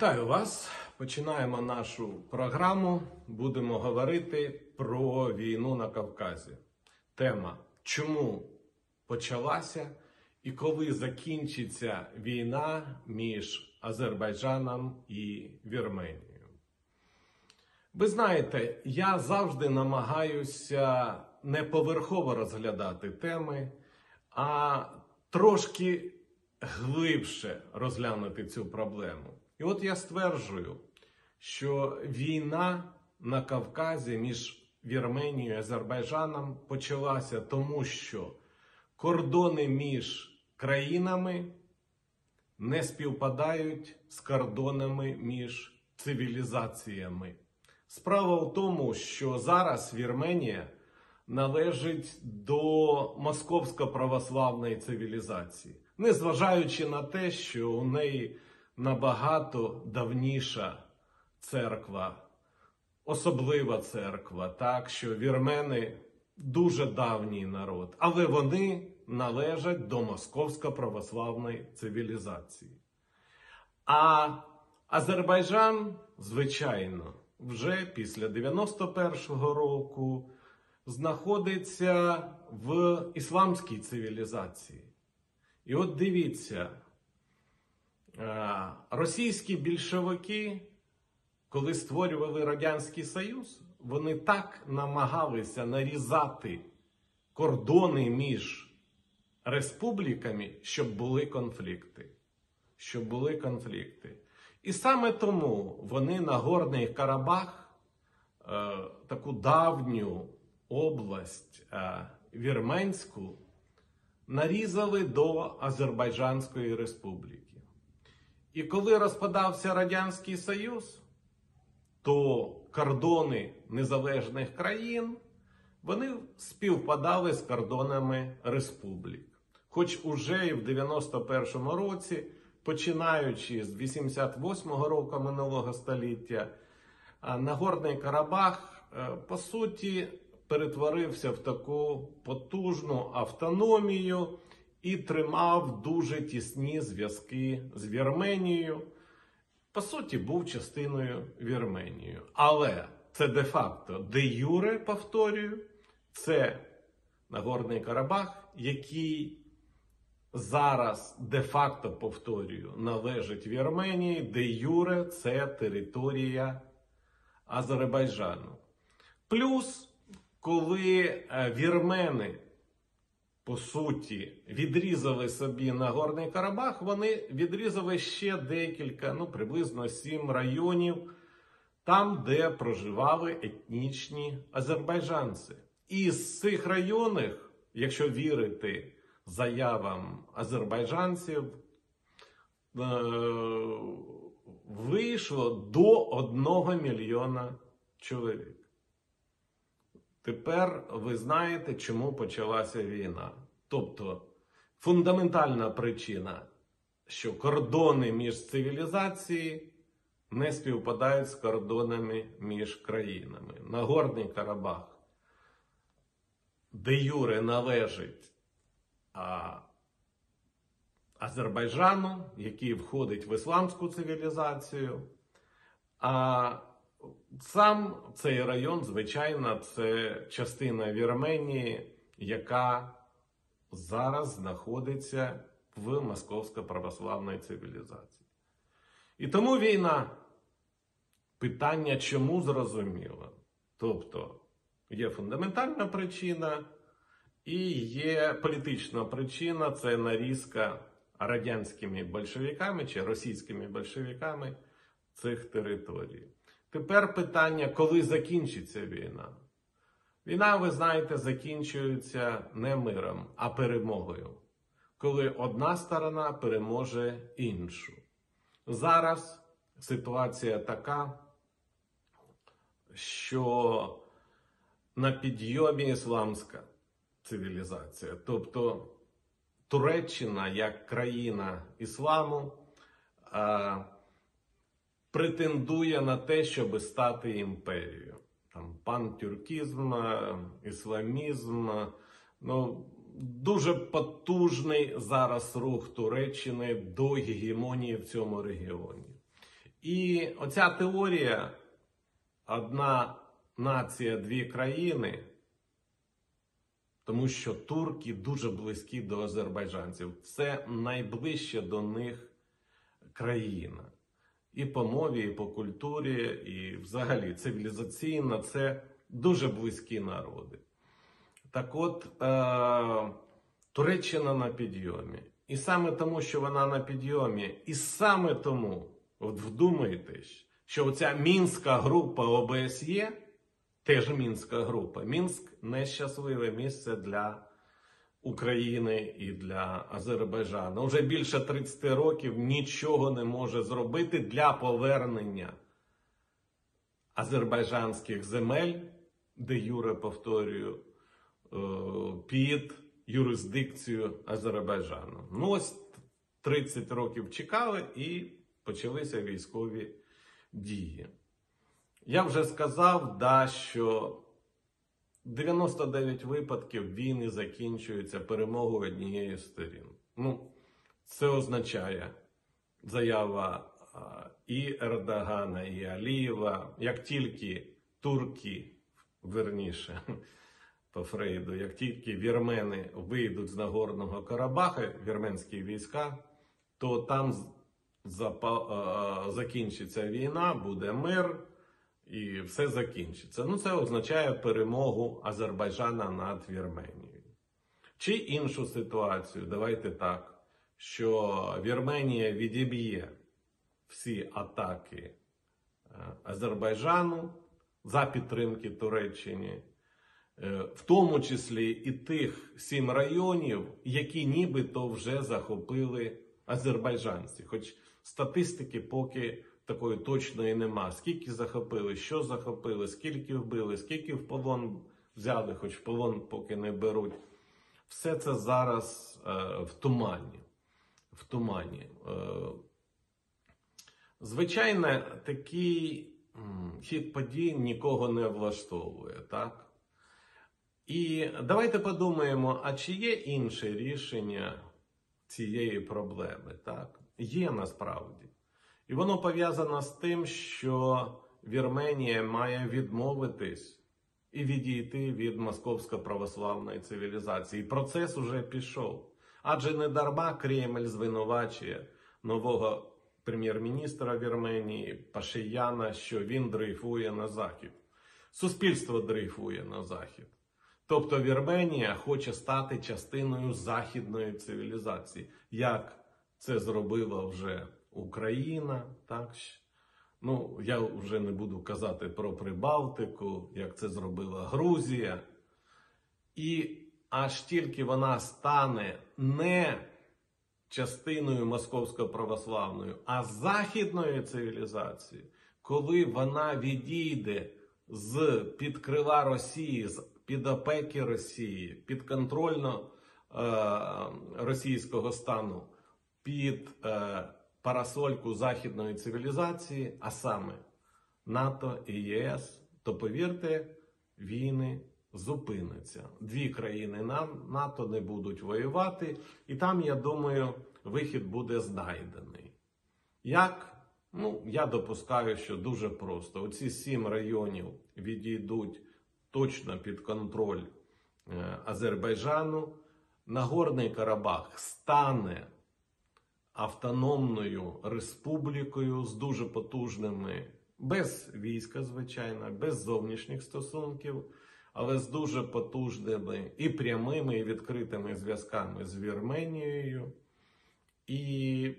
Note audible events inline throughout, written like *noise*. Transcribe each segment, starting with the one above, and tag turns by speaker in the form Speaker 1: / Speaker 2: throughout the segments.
Speaker 1: Вітаю вас. Починаємо нашу програму. Будемо говорити про війну на Кавказі. Тема чому почалася і коли закінчиться війна між Азербайджаном і Вірменією. Ви знаєте, я завжди намагаюся не поверхово розглядати теми, а трошки глибше розглянути цю проблему. І от я стверджую, що війна на Кавказі між Вірменією і Азербайджаном почалася тому, що кордони між країнами не співпадають з кордонами між цивілізаціями. Справа в тому, що зараз Вірменія належить до московсько-православної цивілізації, незважаючи на те, що у неї набагато давніша церква, особлива церква, так що вірмени дуже давній народ, але вони належать до московсько-православної цивілізації. А Азербайджан, звичайно, вже після 91-го року знаходиться в ісламській цивілізації. І от дивіться, російські більшовики, коли створювали Радянський Союз, вони так намагалися нарізати кордони між республіками, щоб були конфлікти. Щоб були конфлікти. І саме тому вони на Горний Карабах, е, таку давню область е, Вірменську, нарізали до Азербайджанської республіки. І коли розпадався Радянський Союз, то кордони незалежних країн вони співпадали з кордонами республік. Хоч уже і в 91-му році, починаючи з 88-го року минулого століття, Нагорний Карабах, е, по суті, перетворився в таку потужну автономію і тримав дуже тісні зв'язки з Вірменією. По суті, був частиною Вірменії. Але це де-факто, де Юре, повторюю, це Нагорний Карабах, який зараз де-факто повторюю, належить Вірменії, де Юре це територія Азербайджану. Плюс коли е, вірмени, по суті, відрізали собі Нагорний Карабах, вони відрізали ще декілька, ну приблизно сім районів, там, де проживали етнічні азербайджанці. І з цих районів, якщо вірити заявам азербайджанців, е, вийшло до одного мільйона чоловік. Тепер ви знаєте, чому почалася війна. Тобто фундаментальна причина, що кордони між цивілізацією не співпадають з кордонами між країнами. Нагорний Карабах, де Юре належить Азербайджану, який входить в ісламську цивілізацію. А Сам цей район, звичайно, це частина Вірменії, яка зараз знаходиться в Московсько-православній цивілізації. І тому війна, питання чому зрозуміло. Тобто є фундаментальна причина і є політична причина це нарізка радянськими большевиками чи російськими большевиками цих територій. Тепер питання, коли закінчиться війна. Війна, ви знаєте, закінчується не миром, а перемогою, коли одна сторона переможе іншу. Зараз ситуація така, що на підйомі ісламська цивілізація, тобто Туреччина як країна ісламу претендує на те, щоб стати імперією. Там пантюркізм, ісламізм, ну дуже потужний зараз рух Туреччини до гегемонії в цьому регіоні. І оця теорія одна нація, дві країни, тому що турки дуже близькі до азербайджанців. Це найближче до них країна. І по мові, і по культурі, і взагалі цивілізаційно це дуже близькі народи. Так от, е- Туреччина на підйомі. І саме тому, що вона на підйомі, і саме тому, от вдумайтесь, що оця мінська група ОБСЄ, теж мінська група, Мінськ нещасливе місце для України і для Азербайджану. Вже більше 30 років нічого не може зробити для повернення азербайджанських земель, де Юре повторюю, е, під юрисдикцію Азербайджану. Ну, ось 30 років чекали і почалися військові дії. Я вже сказав, да, що 99 випадків війни закінчуються перемогою однієї з сторін. Ну, це означає заява і Ердогана, і Алієва. Як тільки турки, верніше, *laughs* по Фрейду, як тільки вірмени вийдуть з Нагорного Карабаха, вірменські війська, то там закінчиться війна, буде мир і все закінчиться. Ну, це означає перемогу Азербайджана над Вірменією. Чи іншу ситуацію, давайте так, що Вірменія відіб'є всі атаки е, Азербайджану за підтримки Туреччині, е, в тому числі і тих сім районів, які нібито вже захопили азербайджанці. Хоч статистики поки такої точної нема. Скільки захопили, що захопили, скільки вбили, скільки в полон взяли, хоч в полон поки не беруть. Все це зараз е, в тумані. В тумані. Е, Звичайно, такий хід подій нікого не влаштовує, так? І давайте подумаємо, а чи є інше рішення цієї проблеми? Так? Є насправді. І воно пов'язано з тим, що Вірменія має відмовитись і відійти від московсько-православної цивілізації. І процес уже пішов. Адже не дарма Кремль звинувачує нового прем'єр-міністра Вірменії Пашияна, що він дрейфує на захід. Суспільство дрейфує на захід. Тобто Вірменія хоче стати частиною західної цивілізації, як це зробила вже Україна, так? Ну, я вже не буду казати про Прибалтику, як це зробила Грузія. І аж тільки вона стане не частиною московсько-православної, а західної цивілізації, коли вона відійде з під крила Росії, з під опеки Росії, під контрольно е, стану, під е, парасольку західної цивілізації, а саме НАТО і ЄС, то повірте, війни зупиняться. Дві країни НАТО не будуть воювати, і там, я думаю, вихід буде знайдений. Як? Ну, я допускаю, що дуже просто. Оці сім районів відійдуть точно під контроль е, Азербайджану. Нагорний Карабах стане автономною республікою з дуже потужними, без війська, звичайно, без зовнішніх стосунків, але з дуже потужними і прямими, і відкритими зв'язками з Вірменією. І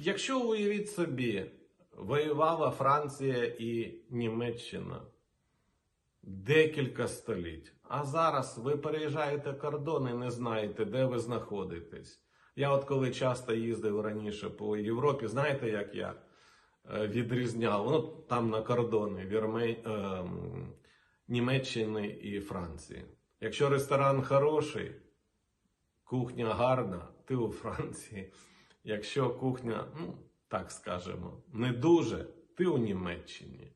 Speaker 1: якщо уявіть собі, воювала Франція і Німеччина декілька століть. А зараз ви переїжджаєте кордон і не знаєте, де ви знаходитесь. Я от коли часто їздив раніше по Європі, знаєте, як я е, відрізняв? Ну, там на кордони Вірме... е, Німеччини і Франції. Якщо ресторан хороший, кухня гарна, ти у Франції. Якщо кухня, ну, так скажемо, не дуже, ти у Німеччині.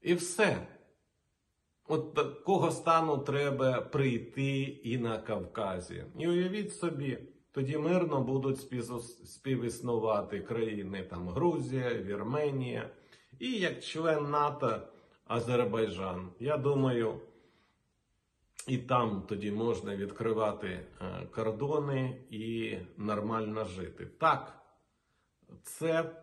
Speaker 1: І все. От такого стану треба прийти і на Кавказі. І уявіть собі, тоді мирно будуть співіснувати країни там Грузія, Вірменія і як член НАТО Азербайджан. Я думаю, і там тоді можна відкривати е, кордони і нормально жити. Так, це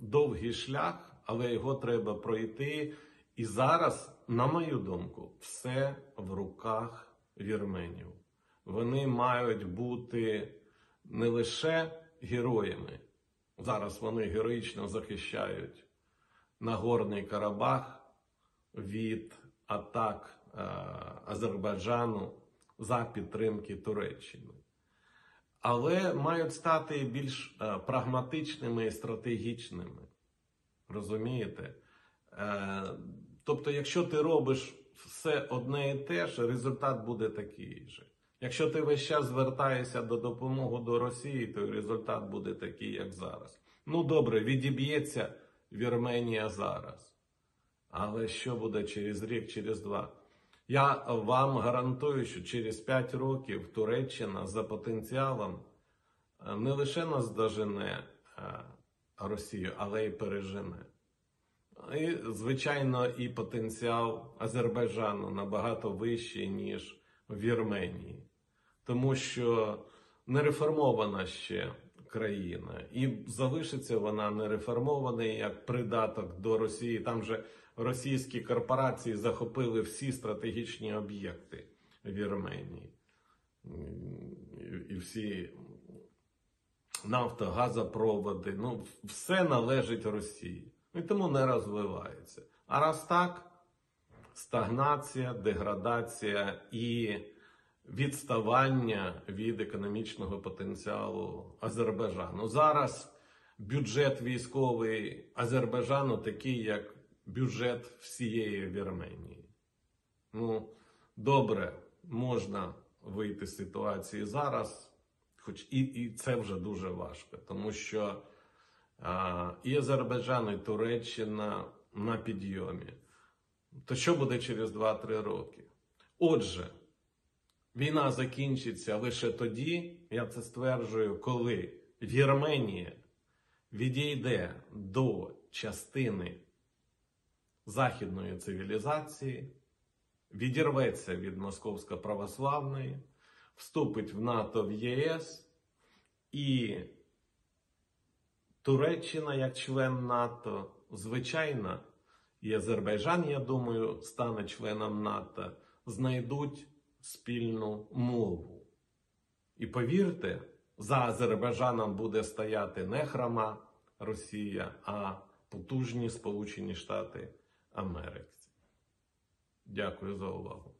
Speaker 1: довгий шлях, але його треба пройти. І зараз, на мою думку, все в руках вірменів. Вони мають бути не лише героями. Зараз вони героїчно захищають Нагорний Карабах від атак е, Азербайджану за підтримки Туреччини. Але мають стати більш е, прагматичними і стратегічними. Розумієте? Е, тобто, якщо ти робиш все одне і те ж, результат буде такий же. Якщо ти весь час звертаєшся до допомоги до Росії, то результат буде такий, як зараз. Ну добре, відіб'ється Вірменія зараз. Але що буде через рік, через два? Я вам гарантую, що через 5 років Туреччина за потенціалом е, не лише наздожене е, Росію, але й пережене. І, звичайно, і потенціал Азербайджану набагато вищий, ніж в Вірменії, тому що не реформована ще країна, і залишиться вона не реформованою як придаток до Росії. Там же російські корпорації захопили всі стратегічні об'єкти Вірменії. І всі нафто, газопроводи, ну все належить Росії. І тому не розвивається. А раз так, стагнація, деградація і відставання від економічного потенціалу Азербайджану. Зараз бюджет військовий Азербайджану такий, як бюджет всієї Вірменії. Ну, добре, можна вийти з ситуації зараз, хоч і, і це вже дуже важко, тому що а, і Азербайджан, і Туреччина на підйомі. То що буде через 2-3 роки? Отже, війна закінчиться лише тоді, я це стверджую, коли Вірменія відійде до частини західної цивілізації, відірветься від московсько-православної, вступить в НАТО в ЄС і Туреччина як член НАТО, звичайно, і Азербайджан, я думаю, стане членом НАТО, знайдуть спільну мову. І повірте, за Азербайджаном буде стояти не храма Росія, а потужні Сполучені Штати Америки. Дякую за увагу.